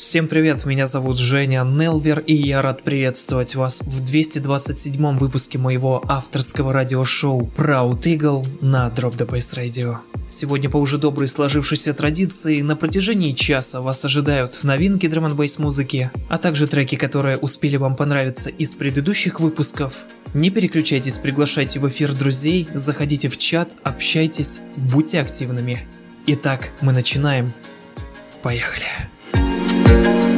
Всем привет, меня зовут Женя Нелвер, и я рад приветствовать вас в 227 выпуске моего авторского радиошоу Proud Eagle на Drop the Bass Radio. Сегодня по уже доброй сложившейся традиции на протяжении часа вас ожидают новинки драм н музыки, а также треки, которые успели вам понравиться из предыдущих выпусков. Не переключайтесь, приглашайте в эфир друзей, заходите в чат, общайтесь, будьте активными. Итак, мы начинаем. Поехали. Thank you.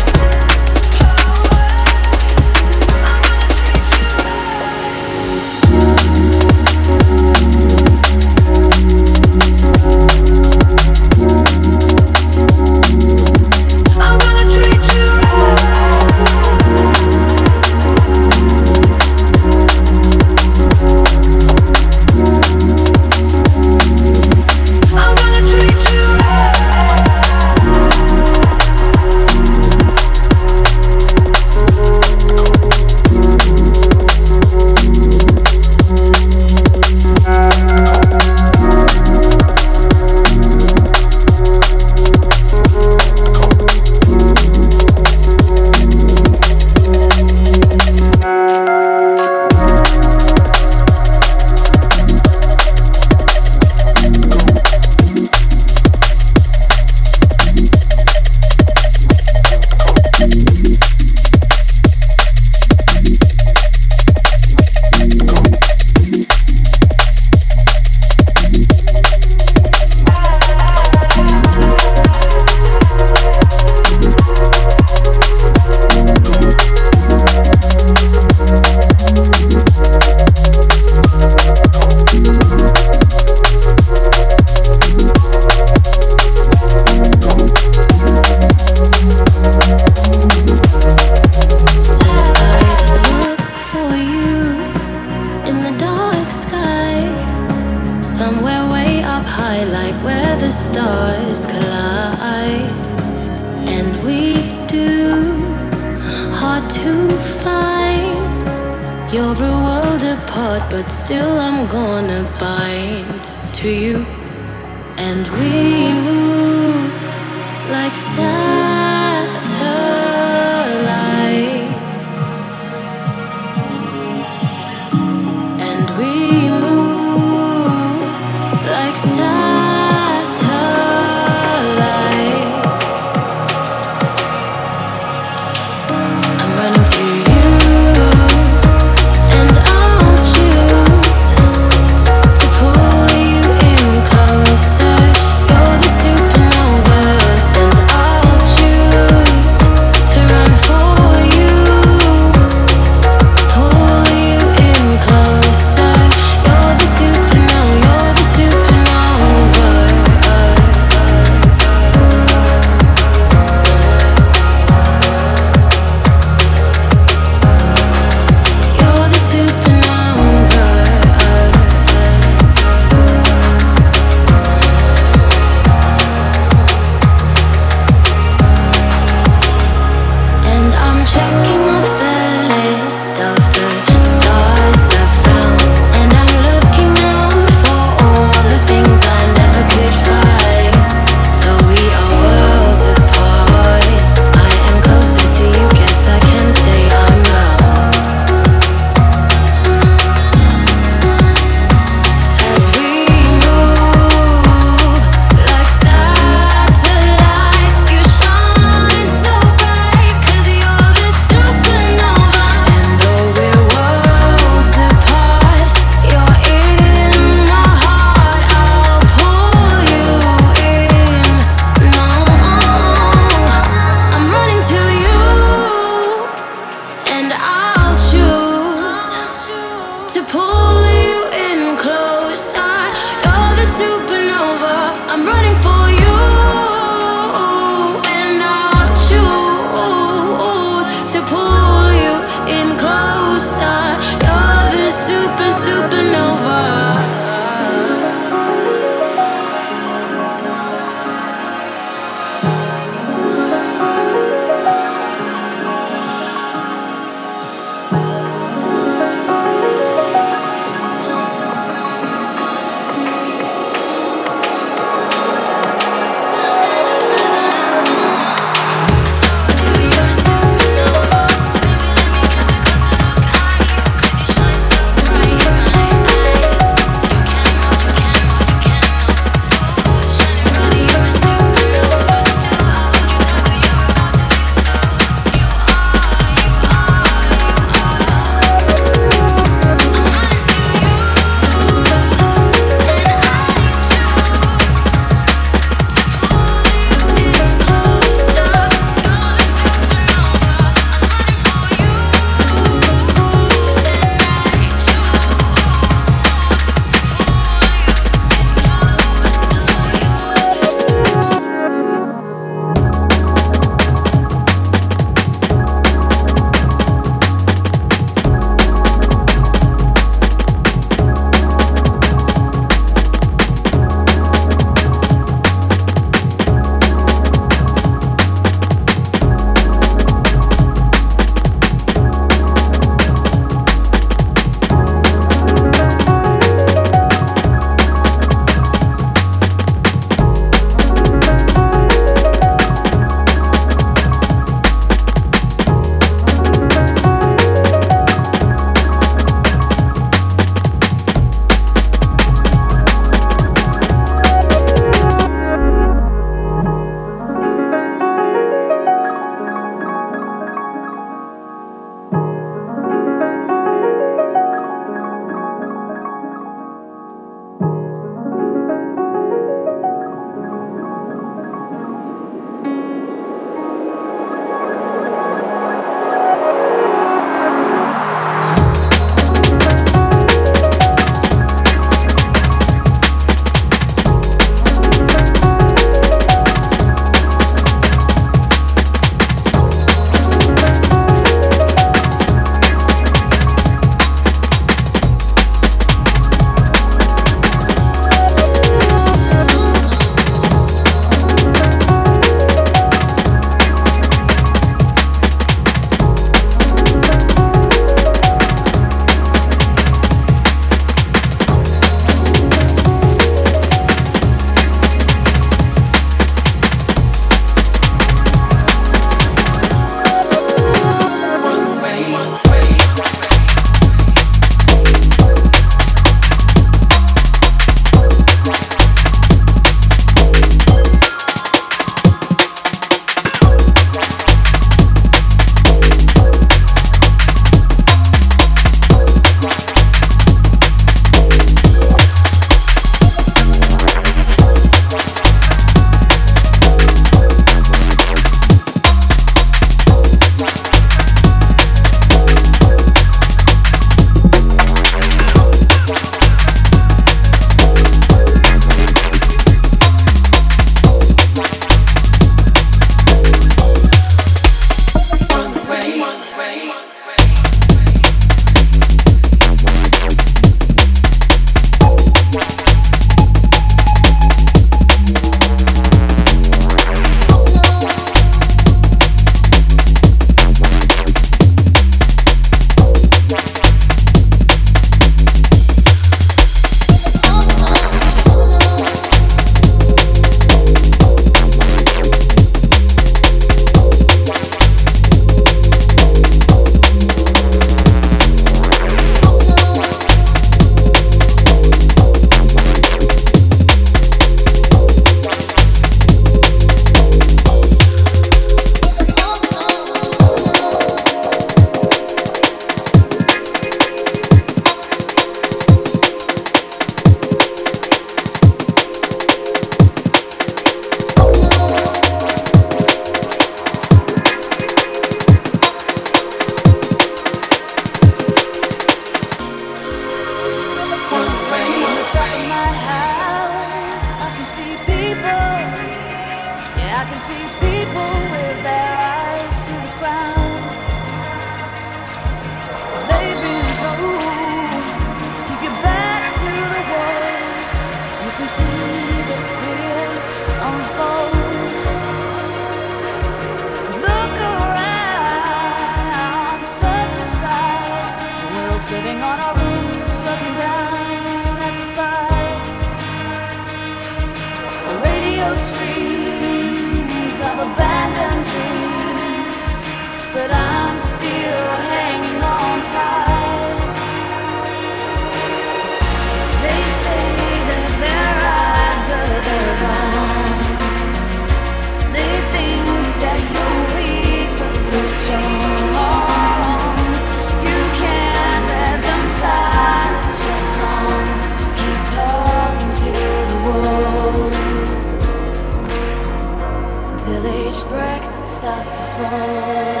Fall.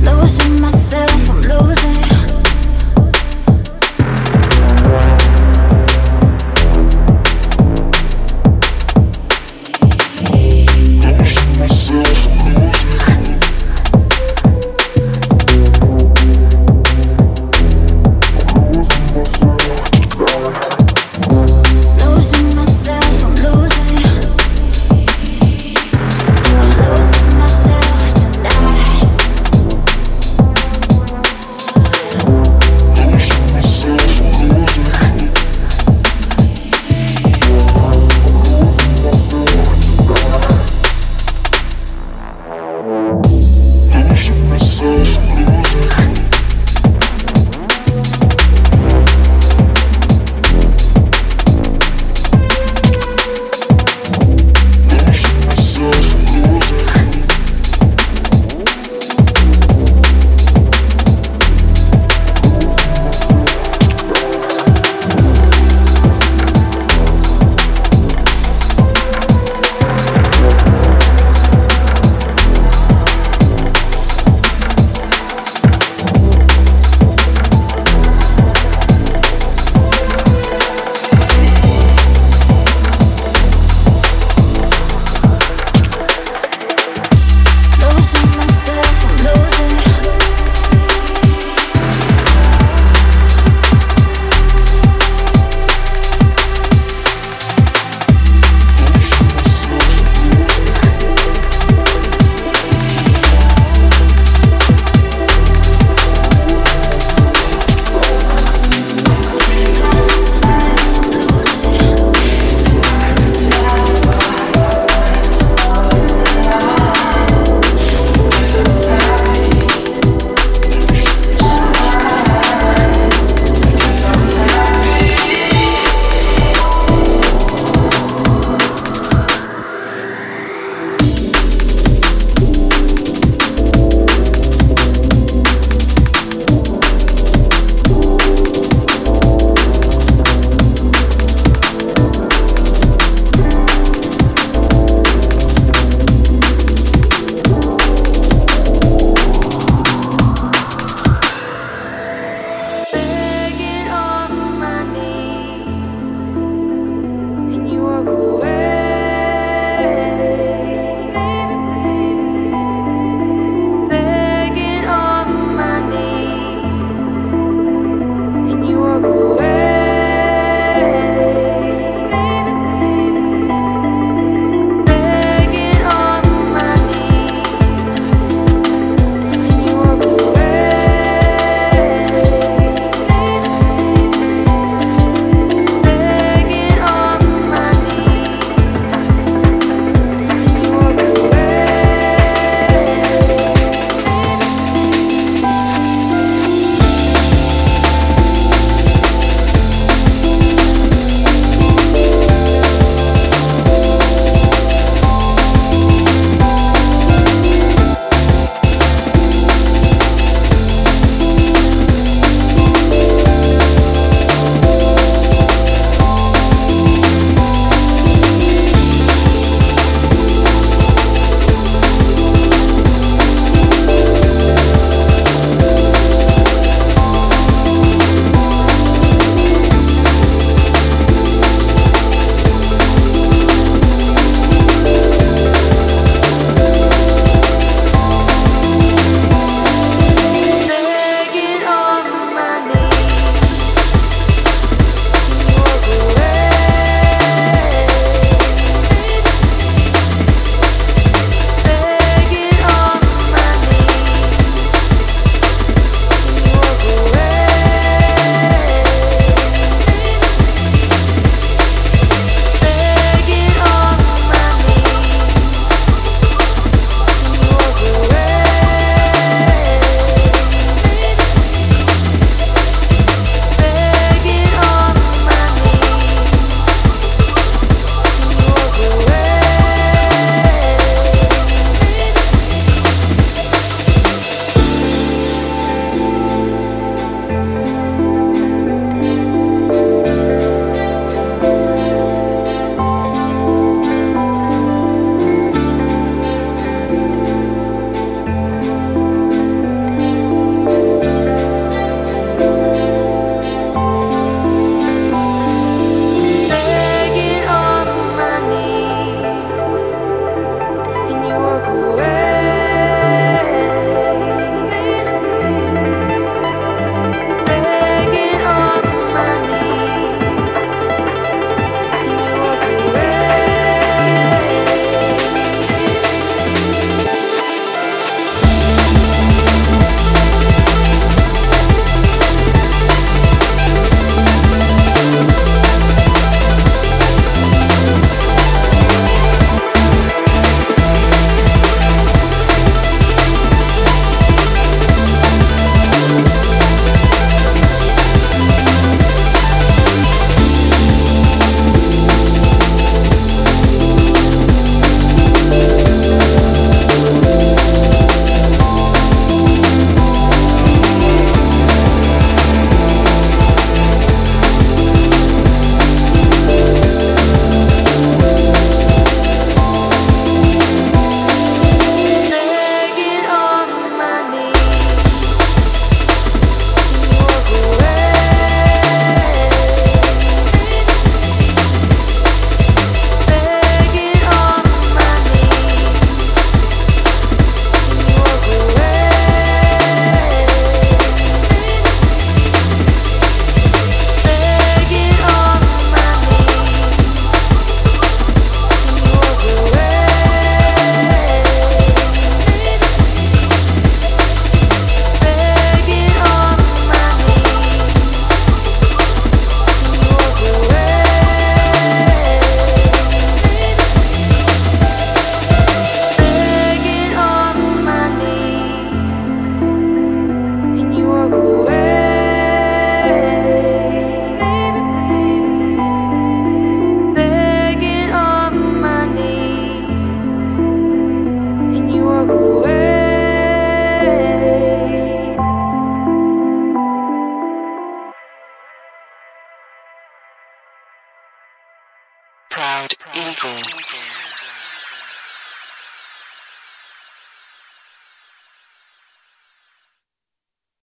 Losing myself, I'm losing.